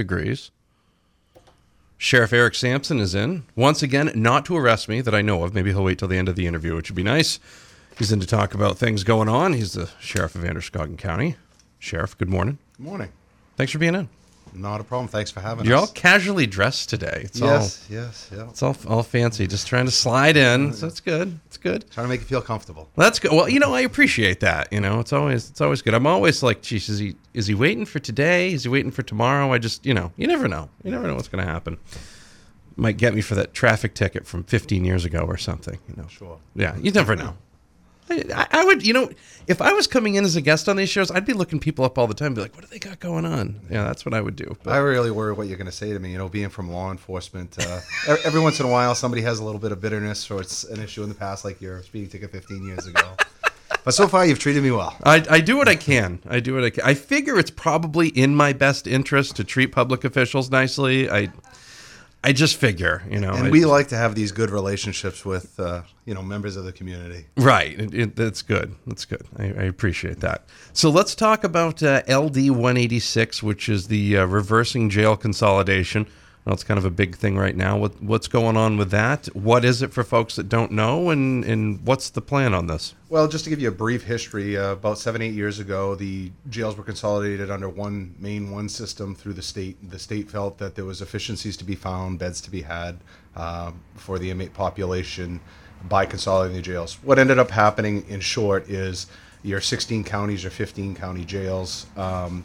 agrees. Sheriff Eric Samson is in once again, not to arrest me that I know of. Maybe he'll wait till the end of the interview, which would be nice. He's in to talk about things going on. He's the sheriff of Androscoggin County. Sheriff, good morning. Good morning. Thanks for being in. Not a problem. Thanks for having us. You're all casually dressed today. It's yes, yes, yeah. all it's all all fancy. Just trying to slide in. So it's good. It's good. Trying to make you feel comfortable. That's good. Well, you know, I appreciate that. You know, it's always it's always good. I'm always like, geez, is he is he waiting for today? Is he waiting for tomorrow? I just, you know, you never know. You never know what's going to happen. Might get me for that traffic ticket from 15 years ago or something. You know. Sure. Yeah, you never know. I, I would, you know, if I was coming in as a guest on these shows, I'd be looking people up all the time, be like, what do they got going on? Yeah, that's what I would do. But- I really worry what you're going to say to me. You know, being from law enforcement, uh, every once in a while somebody has a little bit of bitterness or it's an issue in the past, like your speeding ticket 15 years ago. but so far, you've treated me well. I, I do what I can. I do what I can. I figure it's probably in my best interest to treat public officials nicely. I, I just figure, you know, And I- we like to have these good relationships with, uh, you know, members of the community. right. It, it, that's good. That's good. I, I appreciate that. So let's talk about uh, LD 186, which is the uh, reversing jail consolidation. Well, it's kind of a big thing right now. What, what's going on with that? What is it for folks that don't know, and and what's the plan on this? Well, just to give you a brief history, uh, about seven, eight years ago, the jails were consolidated under one main one system through the state. The state felt that there was efficiencies to be found, beds to be had um, for the inmate population by consolidating the jails. What ended up happening, in short, is your 16 counties or 15 county jails um,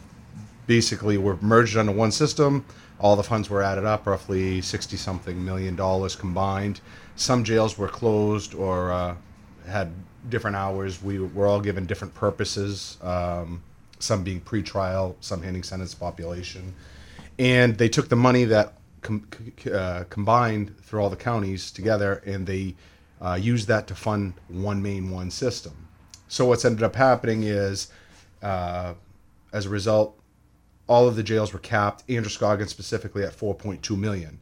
basically were merged under one system. All the funds were added up, roughly 60 something million dollars combined. Some jails were closed or uh, had different hours. We were all given different purposes, um, some being pretrial, some handing sentence population. And they took the money that com- uh, combined through all the counties together and they uh, used that to fund one main one system. So what's ended up happening is, uh, as a result, all of the jails were capped, Androscoggin specifically at 4.2 million.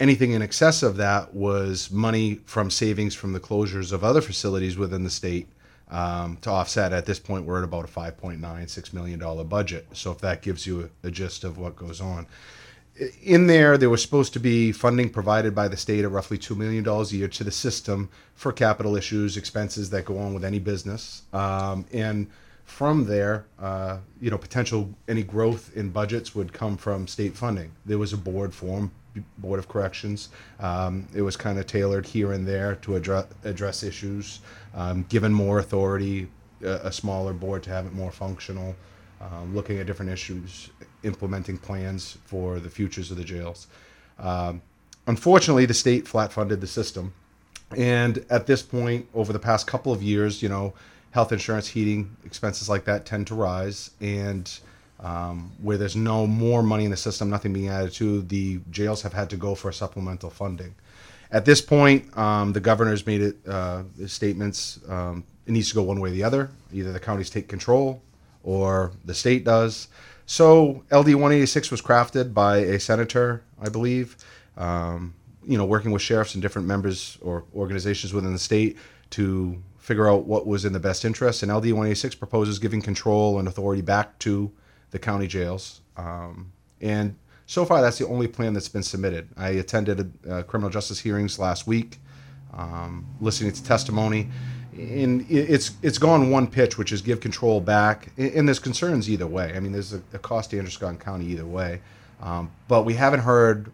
Anything in excess of that was money from savings from the closures of other facilities within the state um, to offset. At this point, we're at about a 5.9, 6 million dollar budget. So if that gives you a, a gist of what goes on. In there, there was supposed to be funding provided by the state of roughly $2 million a year to the system for capital issues, expenses that go on with any business. Um, and from there, uh, you know, potential any growth in budgets would come from state funding. There was a board formed, Board of Corrections. Um, it was kind of tailored here and there to address address issues, um, given more authority, a, a smaller board to have it more functional, um, looking at different issues, implementing plans for the futures of the jails. Um, unfortunately, the state flat funded the system, and at this point, over the past couple of years, you know, health insurance, heating expenses like that tend to rise, and um, where there's no more money in the system, nothing being added to, the jails have had to go for supplemental funding. At this point, um, the governor's made it uh, statements. Um, it needs to go one way or the other. Either the counties take control, or the state does. So LD 186 was crafted by a senator, I believe. Um, you know, working with sheriffs and different members or organizations within the state to figure out what was in the best interest. And LD 186 proposes giving control and authority back to the county jails. Um, and so far, that's the only plan that's been submitted. I attended uh, criminal justice hearings last week, um, listening to testimony, and it- it's it's gone one pitch, which is give control back. And and there's concerns either way. I mean, there's a, a cost to Androscoggin County either way, um, but we haven't heard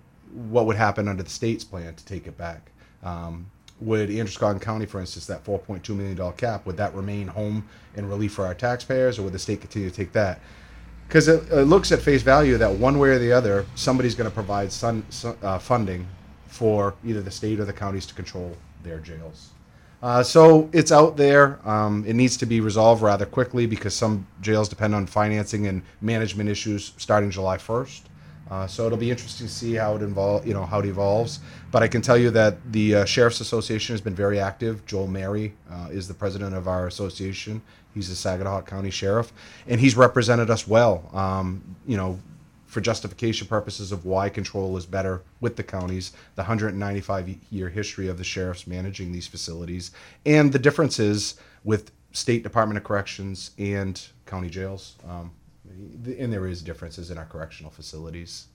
what would happen under the state's plan to take it back. Um, would Androscoggin County, for instance, that 4.2 million dollar cap, would that remain home and relief for our taxpayers, or would the state continue to take that? because it, it looks at face value that one way or the other, somebody's going to provide sun, uh, funding for either the state or the counties to control their jails. Uh, so it's out there. Um, it needs to be resolved rather quickly because some jails depend on financing and management issues starting July 1st. Uh, so it'll be interesting to see how it involve, you know, how it evolves. But I can tell you that the uh, Sheriff's Association has been very active. Joel Merry uh, is the president of our association. He's the Sagadahoc County Sheriff, and he's represented us well. Um, you know, for justification purposes of why control is better with the counties, the 195 year history of the sheriffs managing these facilities, and the differences with state Department of Corrections and county jails. Um, and there is differences in our correctional facilities.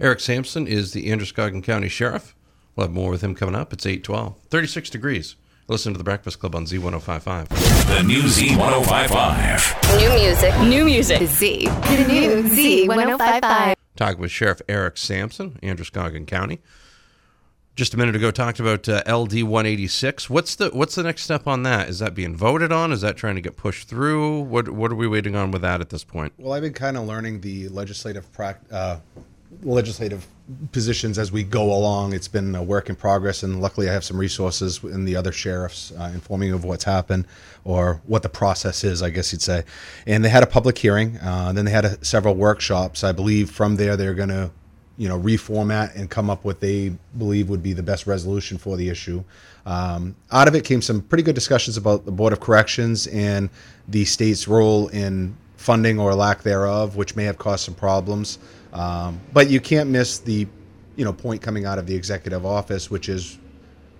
Eric Samson is the Androscoggin County Sheriff. We'll have more with him coming up. It's 812, 36 degrees. Listen to the Breakfast Club on Z1055. The new Z1055. New music. New music. Z. The new Z1055. Talking with Sheriff Eric Samson, Androscoggin County. Just a minute ago, talked about uh, LD 186. What's the what's the next step on that? Is that being voted on? Is that trying to get pushed through? What what are we waiting on with that at this point? Well, I've been kind of learning the legislative uh, legislative positions as we go along. It's been a work in progress, and luckily, I have some resources in the other sheriffs uh, informing of what's happened or what the process is, I guess you'd say. And they had a public hearing, uh, then they had a, several workshops. I believe from there they're going to, you know, reformat and come up with they believe would be the best resolution for the issue. Um, out of it came some pretty good discussions about the Board of Corrections and the state's role in funding or lack thereof, which may have caused some problems. Um, but you can't miss the, you know, point coming out of the executive office, which is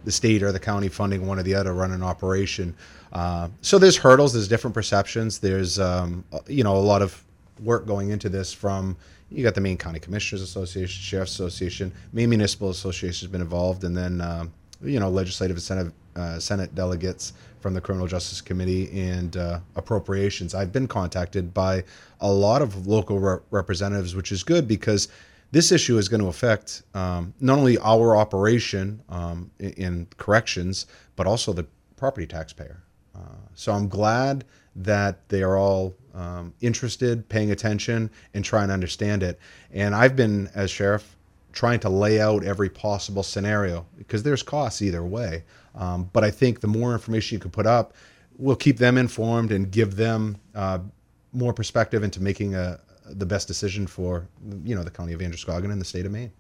the state or the county funding one or the other run an operation. Uh, so there's hurdles, there's different perceptions. There's, um, you know, a lot of work going into this from you got the Maine County Commissioners Association, Sheriff's Association, Maine Municipal Association has been involved, and then um, you know legislative Senate uh, Senate delegates from the Criminal Justice Committee and uh, appropriations. I've been contacted by a lot of local re- representatives, which is good because this issue is going to affect um, not only our operation um, in, in, corrections, but also the property taxpayer. Uh, so I'm glad that they are all um, interested, paying attention, and trying to understand it. And I've been, as sheriff, trying to lay out every possible scenario because there's costs either way. Um, but I think the more information you can put up will keep them informed and give them uh, more perspective into making a, the best decision for you know the county of Androscoggin and the state of Maine.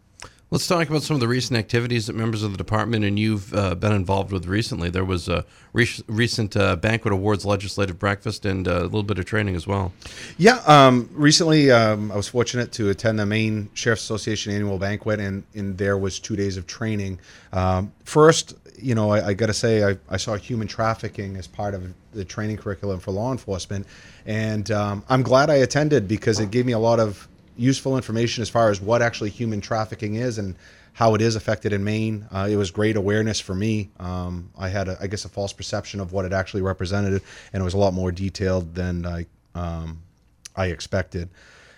Let's talk about some of the recent activities that members of the department and you've uh, been involved with recently. There was a re- recent uh, banquet awards legislative breakfast and uh, a little bit of training as well. Yeah, um, recently um, I was fortunate to attend the Maine Sheriff's Association annual banquet, and, and there was two days of training. Um, first, you know, I, I got to say, I, I, saw human trafficking as part of the training curriculum for law enforcement. And um, I'm glad I attended because it gave me a lot of useful information as far as what actually human trafficking is and how it is affected in Maine. Uh, it was great awareness for me. Um, I had, a, I guess, a false perception of what it actually represented, and it was a lot more detailed than I, um, I expected.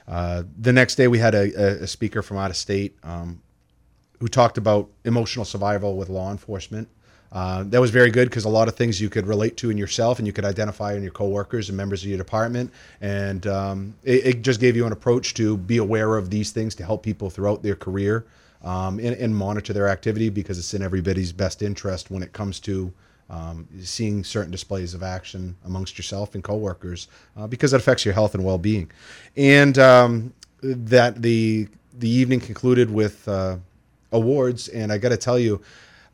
Uh, the next day, we had a, a speaker from out of state um, who talked about emotional survival with law enforcement. Uh, that was very good because a lot of things you could relate to in yourself and you could identify in your coworkers and members of your department. And um, it, it, just gave you an approach to be aware of these things to help people throughout their career um, and, and, monitor their activity because it's in everybody's best interest when it comes to um, seeing certain displays of action amongst yourself and coworkers uh, because it affects your health and well-being. And um, that the the evening concluded with uh, awards, and I got to tell you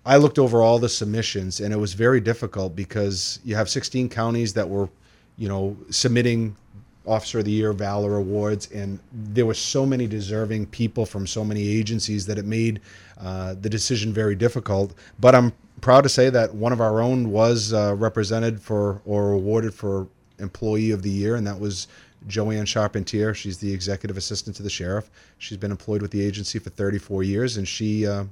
I looked over all the submissions, and it was very difficult because you have 16 counties that were, you know, submitting Officer of the Year Valor awards, and there were so many deserving people from so many agencies that it made uh, the decision very difficult. But I'm proud to say that one of our own was uh, represented for or awarded for Employee of the Year, and that was Joanne Charpentier. She's the executive assistant to the sheriff. She's been employed with the agency for 34 years, and she uh,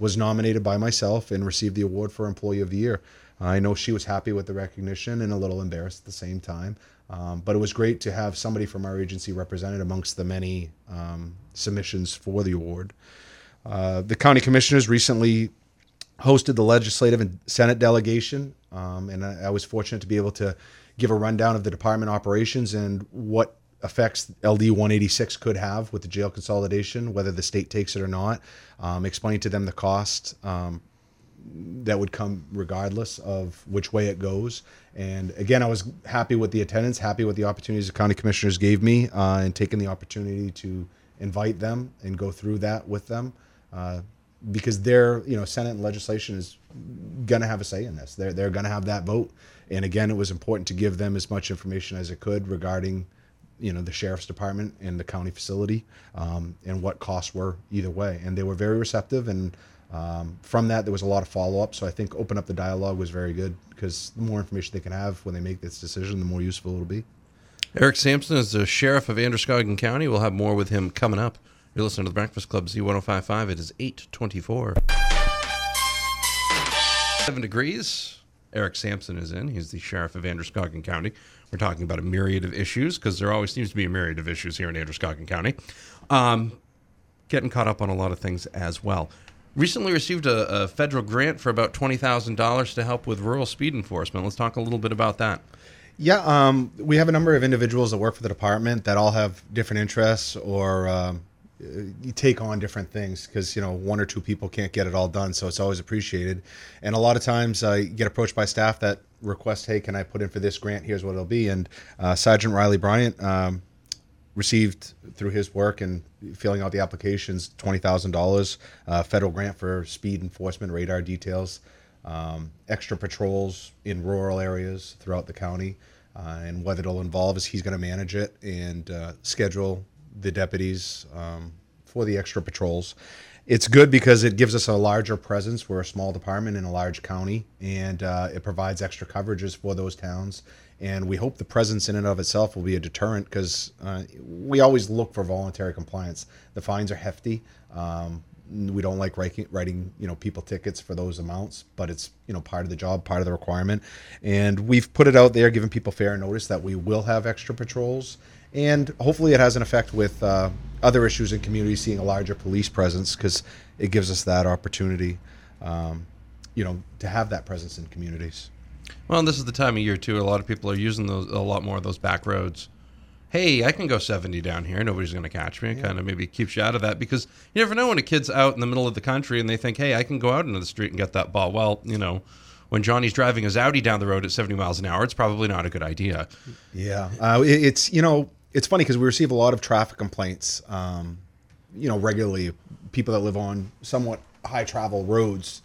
was nominated by myself and received the award for Employee of the Year. I know she was happy with the recognition and a little embarrassed at the same time. Um, but it was great to have somebody from our agency represented amongst the many um, submissions for the award. Uh, the county commissioners recently hosted the legislative and Senate delegation, um, and I, I, was fortunate to be able to give a rundown of the department operations and what effects LD 186 could have with the jail consolidation, whether the state takes it or not, um, explaining to them the cost um, that would come regardless of which way it goes. And again, I was happy with the attendance, happy with the opportunities the county commissioners gave me, uh, and taking the opportunity to invite them and go through that with them. Uh, because their, you know, Senate and legislation is going to have a say in this. They're, they're going to have that vote. And again, it was important to give them as much information as it could regarding you know the sheriff's department and the county facility um, and what costs were either way and they were very receptive and um, from that there was a lot of follow-up so i think open up the dialogue was very good because the more information they can have when they make this decision the more useful it'll be eric samson is the sheriff of androscoggin county we'll have more with him coming up You're listening to the Breakfast Club Z1055. It is 824. Seven degrees. Eric Samson is in. He's the sheriff of Androscoggin County. We're talking about a myriad of issues because there always seems to be a myriad of issues here in Androscoggin County. Um, getting caught up on a lot of things as well. Recently received a, a federal grant for about $20,000 to help with rural speed enforcement. Let's talk a little bit about that. Yeah, um, we have a number of individuals that work for the department that all have different interests or um, you take on different things because you know one or two people can't get it all done so it's always appreciated. And a lot of times i get approached by staff that request hey can i put in for this grant? Here's what it'll be. And uh, sergeant riley bryant um, received through his work and filling out the applications $20000 uh, federal grant for speed enforcement radar details um, extra patrols in rural areas throughout the county uh, and what it'll involve is he's going to manage it and uh, schedule the deputies um, for the extra patrols. It's good because it gives us a larger presence. We're a small department in a large county, and uh, it provides extra coverages for those towns. And we hope the presence in and of itself will be a deterrent because uh, we always look for voluntary compliance. The fines are hefty. Um, we don't like writing, writing you know people tickets for those amounts but it's you know part of the job part of the requirement and we've put it out there giving people fair notice that we will have extra patrols and hopefully it has an effect with uh, other issues in communities seeing a larger police presence because it gives us that opportunity, um, you know, to have that presence in communities. Well, this is the time of year too. A lot of people are using those a lot more of those back roads. Hey, I can go 70 down here. Nobody's going to catch me. It yeah. kind of maybe keeps you out of that because you never know when a kid's out in the middle of the country and they think, hey, I can go out into the street and get that ball. Well, you know, when Johnny's driving his Audi down the road at 70 miles an hour, it's probably not a good idea. Yeah. Uh, it's, you know, it's funny because we receive a lot of traffic complaints, um, you know, regularly. People that live on somewhat high travel roads,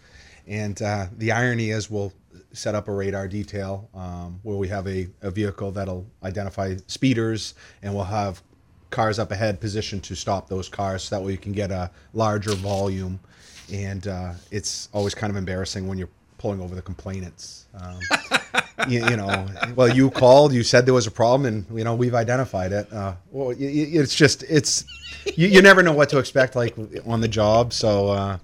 and uh, the irony is we'll set up a radar detail um, where we have a, a vehicle that'll identify speeders, and we'll have cars up ahead positioned to stop those cars, so that way you can get a larger volume. And uh, it's always kind of embarrassing when you're pulling over the complainants. Um, you, you, know, well, you called, you said there was a problem, and you know we've identified it. Uh, well, it's just it's you, you, never know what to expect like on the job. So uh,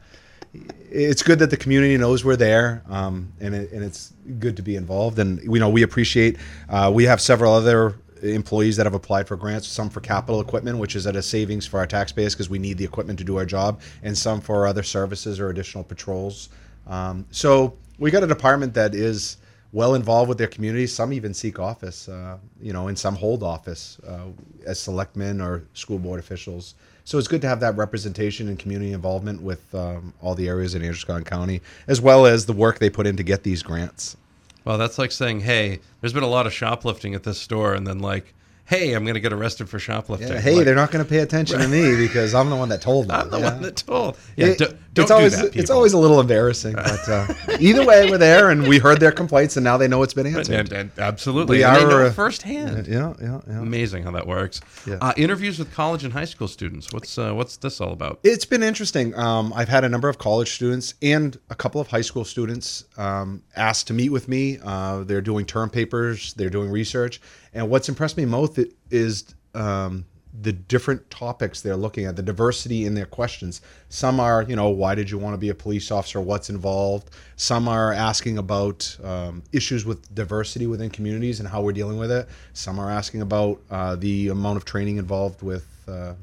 it's good that the community knows we're there, um, and it, and it's good to be involved. And you know we appreciate. Uh, we have several other employees that have applied for grants, some for capital equipment, which is at a savings for our taxpayers because we need the equipment to do our job, and some for other services or additional patrols. Um, so we got a department that is well involved with their communities. Some even seek office, uh, you know, and some hold office uh, as selectmen or school board officials. So it's good to have that representation and community involvement with um, all the areas in Androscoggin County, as well as the work they put in to get these grants. Well, that's like saying, "Hey, there's been a lot of shoplifting at this store," and then like, hey, I'm going to get arrested for shoplifting. Yeah, hey, like, they're not going to pay attention right. to me because I'm the one that told them. I'm the yeah. one that told. Yeah, it, don't, don't it's always that, it's always a little embarrassing, but uh, either way, we're there and we heard their complaints and now they know it's been answered. And, and absolutely, we and are, they know uh, firsthand. Yeah, yeah, yeah. Amazing how that works. Uh, interviews with college and high school students. What's uh, what's this all about? It's been interesting. Um, I've had a number of college students and a couple of high school students um, asked to meet with me. Uh, they're doing term papers. They're doing research. And what's impressed me most is um, the different topics they're looking at, the diversity in their questions. Some are, you know, why did you want to be a police officer? What's involved? Some are asking about um, issues with diversity within communities and how we're dealing with it. Some are asking about uh, the amount of training involved with uh,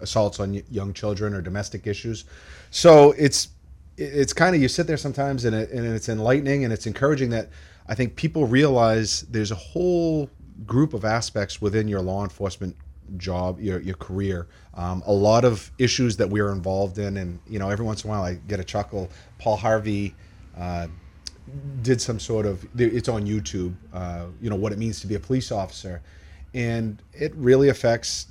assaults on young children or domestic issues. So it's it's kind of you sit there sometimes and, it, and it's enlightening and it's encouraging that I think people realize there's a whole group of aspects within your law enforcement job, your your career. Um, a lot of issues that we are involved in, and you know, every once in a while I get a chuckle. Paul Harvey uh, did some sort of. It's on YouTube. Uh, you know what it means to be a police officer, and it really affects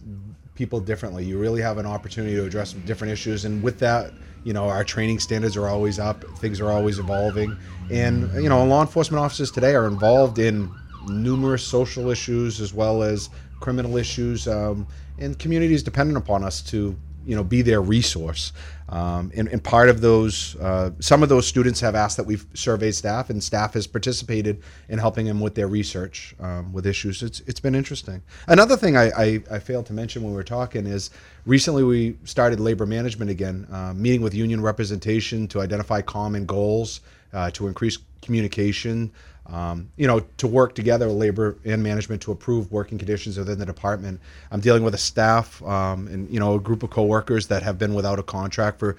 people differently. You really have an opportunity to address different issues, and with that, you know, our training standards are always up. Things are always evolving, and you know, law enforcement officers today are involved in numerous social issues as well as criminal issues, um, and communities dependent upon us to you know be their resource. Um, and, and part of those, uh, some of those students have asked that we've surveyed staff, and staff has participated in helping them with their research um, with issues. It's it's been interesting. Another thing I, I, I failed to mention when we were talking is recently we started labor management again, uh, meeting with union representation to identify common goals, uh, to increase communication um, you know, to work together, labor and management, to approve working conditions within the department. I'm dealing with a staff um, and you know a group of coworkers that have been without a contract for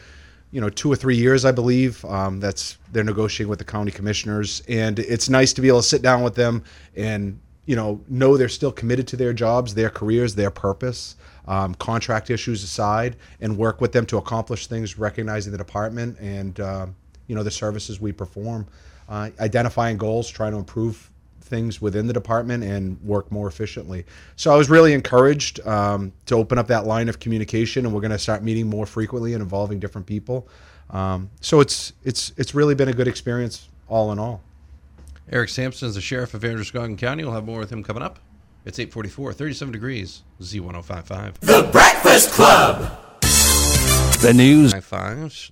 you know two or three years, I believe. Um, that's they're negotiating with the county commissioners, and it's nice to be able to sit down with them and you know know they're still committed to their jobs, their careers, their purpose. Um, contract issues aside, and work with them to accomplish things, recognizing the department and uh, you know the services we perform uh, identifying goals, trying to improve things within the department and work more efficiently. So I was really encouraged um, to open up that line of communication, and we're going to start meeting more frequently and involving different people. Um, so it's it's it's really been a good experience all in all. Eric Samson is the sheriff of Androscoggin County. We'll have more with him coming up. It's 844, 37 degrees, Z1055. The Breakfast Club. The news. High fives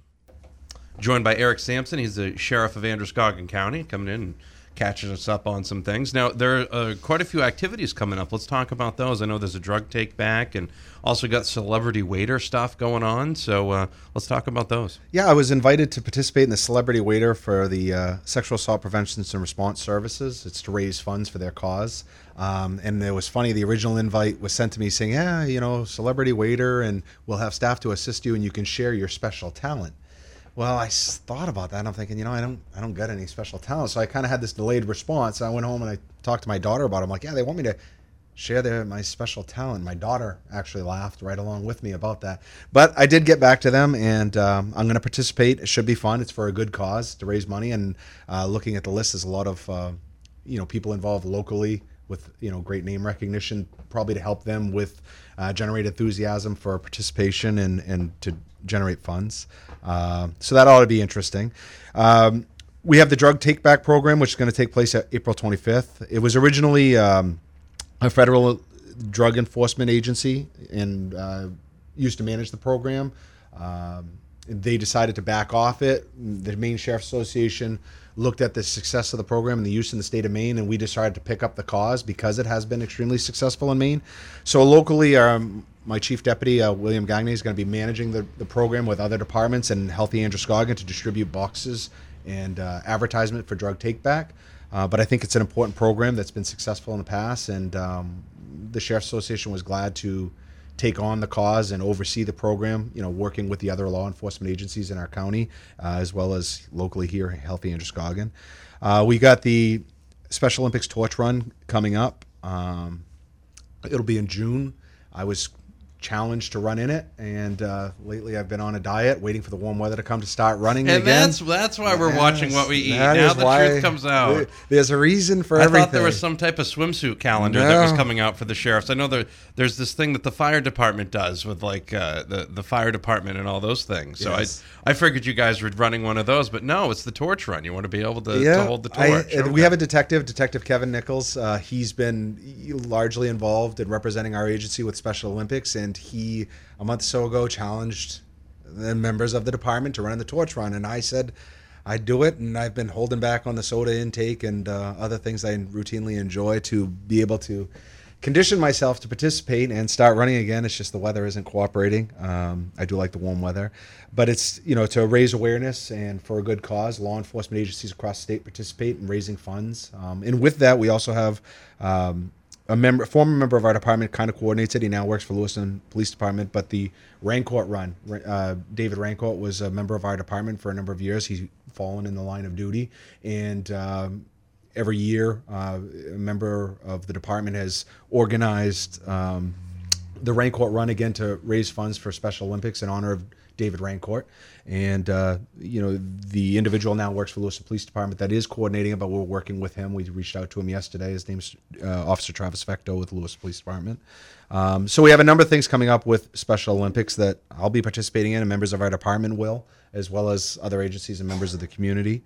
joined by Eric Samson. He's the sheriff of Androscoggin County, coming in and catching us up on some things. Now, there are uh, quite a few activities coming up. Let's talk about those. I know there's a drug take back and also got celebrity waiter stuff going on. So uh, let's talk about those. Yeah, I was invited to participate in the celebrity waiter for the uh, Sexual Assault Prevention and Response Services. It's to raise funds for their cause. Um, and it was funny, the original invite was sent to me saying, Yeah, you know, celebrity waiter, and we'll have staff to assist you, and you can share your special talent. Well, I thought about that. and I'm thinking, you know, I don't, I don't get any special talent. So I kind of had this delayed response. I went home and I talked to my daughter about it. I'm like, yeah, they want me to share their, my special talent. My daughter actually laughed right along with me about that. But I did get back to them, and um, I'm going to participate. It should be fun. It's for a good cause to raise money. And uh, looking at the list, there's a lot of, uh, you know, people involved locally with you know great name recognition, probably to help them with uh, generate enthusiasm for participation and and to generate funds. Uh, so that ought to be interesting. Um, we have the drug take back program, which is going to take place at April 25th. It was originally um, a federal drug enforcement agency and uh, used to manage the program. Um, they decided to back off it. The Maine Sheriff Association looked at the success of the program and the use in the state of Maine, and we decided to pick up the cause because it has been extremely successful in Maine. So locally, um, my chief deputy, uh, William Gagne, is going to be managing the, the program with other departments and Healthy Androscoggin to distribute boxes and uh, advertisement for drug takeback. Uh, but I think it's an important program that's been successful in the past, and um, the Sheriff's Association was glad to take on the cause and oversee the program. You know, working with the other law enforcement agencies in our county, uh, as well as locally here, Healthy Androscoggin. Uh, we got the Special Olympics torch run coming up. Um, it'll be in June. I was challenged to run in it, and uh, lately I've been on a diet, waiting for the warm weather to come to start running and again. that's that's why we're watching what we eat. Now the truth comes out. There's a reason for I everything. I thought there was some type of swimsuit calendar that was coming out for the sheriffs. I know there, there's this thing that the fire department does with like uh, the the fire department and all those things. So Yes. I I figured you guys were running one of those, but no, it's the torch run. You want to be able to, yeah, to hold the torch. and Okay. we have a detective, Detective Kevin Nichols. Uh, he's been largely involved in representing our agency with Special Olympics, and he a month or so ago challenged the members of the department to run the torch run, and I said. I'd do it, and I've been holding back on the soda intake and uh, other things I routinely enjoy to be able to condition myself to participate and start running again. It's just the weather isn't cooperating. Um, I do like the warm weather, but it's you know to raise awareness and for a good cause. Law enforcement agencies across the state participate in raising funds, um, and with that, we also have. Um, a member, former member of our department, kind of coordinates it. He now works for Lewiston Police Department. But the Rancourt run, uh, David Rancourt was a member of our department for a number of years. He's fallen in the line of duty, and um, every year, uh, a member of the department has organized um, the Rancourt Run again to raise funds for Special Olympics in honor of David Rancourt. And, uh, you know, the individual now works for Lewiston Police Department that is coordinating it, but we're working with him. We reached out to him yesterday. His name's uh, Officer Travis Fecto with Lewis Police Department. Um, so we have a number of things coming up with Special Olympics that I'll be participating in, and members of our department will, as well as other agencies and members of the community.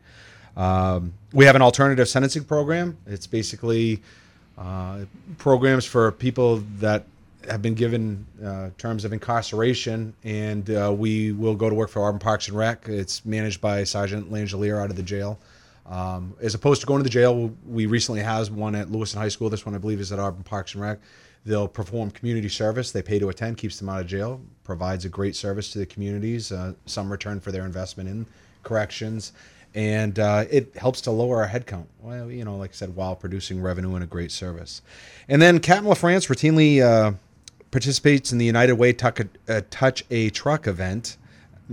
Um, we have an alternative sentencing program. It's basically uh, programs for people that have been given uh, terms of incarceration, and uh, we will go to work for Auburn Parks and Rec. It's managed by Sergeant Langelier out of the jail. Um, as opposed to going to the jail, we recently has one at Lewiston High School. This one, I believe, is at Auburn Parks and Rec. They'll perform community service. They pay to attend, keeps them out of jail, provides a great service to the communities, uh, some return for their investment in corrections, and uh, it helps to lower our headcount. Well, you know, like I said, while producing revenue and a great service. And then Captain LaFrance routinely uh, participates in the United Way a, uh, Touch a Truck event,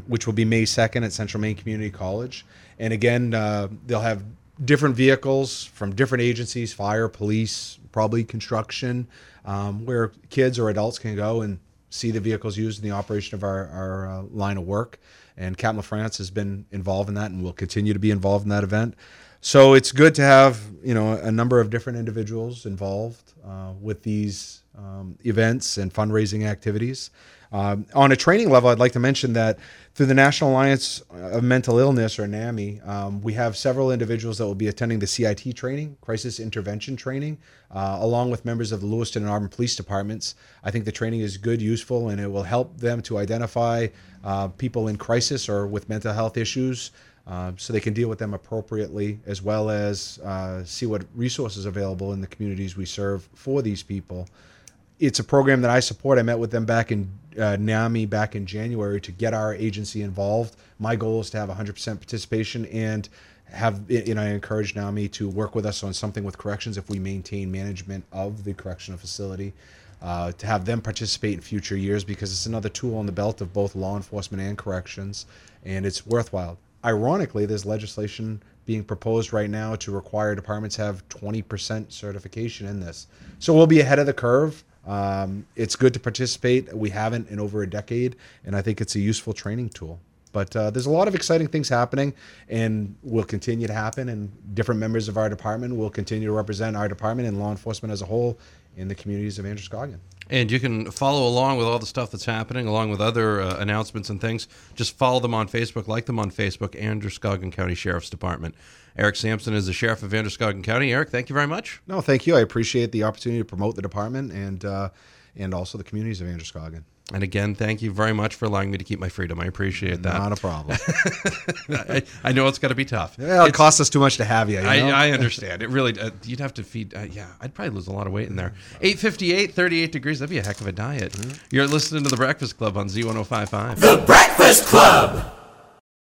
which will be May 2nd at Central Maine Community College. And again, uh, they'll have different vehicles from different agencies fire, police, probably construction, um, where kids or adults can go and see the vehicles used in the operation of our, our uh, line of work. And Captain LaFrance has been involved in that and will continue to be involved in that event. So it's good to have you know a number of different individuals involved uh, with these um, events and fundraising activities. Um, on a training level, I'd like to mention that through the National Alliance of Mental Illness, or NAMI, um, we have several individuals that will be attending the CIT training, crisis intervention training, uh, along with members of the Lewiston and Auburn Police Departments. I think the training is good, useful, and it will help them to identify uh, people in crisis or with mental health issues. Uh, so they can deal with them appropriately, as well as uh, see what resources available in the communities we serve for these people it's a program that I support. I met with them back in uh, NAMI back in January to get our agency involved. My goal is to have 100% participation and have you know I encourage NAMI to work with us on something with corrections if we maintain management of the correctional facility. Uh, to have them participate in future years because it's another tool on the belt of both law enforcement and corrections, and it's worthwhile. Ironically, there's legislation being proposed right now to require departments have 20% certification in this. So we'll be ahead of the curve. Um, it's good to participate. We haven't in over a decade, and I think it's a useful training tool. But uh, there's a lot of exciting things happening, and will continue to happen. And different members of our department will continue to represent our department and law enforcement as a whole in the communities of Androscoggin. And you can follow along with all the stuff that's happening, along with other uh, announcements and things. Just follow them on Facebook, like them on Facebook, Androscoggin County Sheriff's Department. Eric Samson is the sheriff of Androscoggin County. Eric, thank you very much. No, thank you. I appreciate the opportunity to promote the department and uh, and also the communities of Androscoggin. And again, thank you very much for allowing me to keep my freedom. I appreciate that. Not a problem. I, I, know it's got to be tough. Yeah, it costs us too much to have you. you know? I, I, understand. It really, uh, you'd have to feed, uh, yeah, I'd probably lose a lot of weight in there. 858, 38 degrees, that'd be a heck of a diet. Mm-hmm. You're listening to The Breakfast Club on Z1055. The Breakfast Club.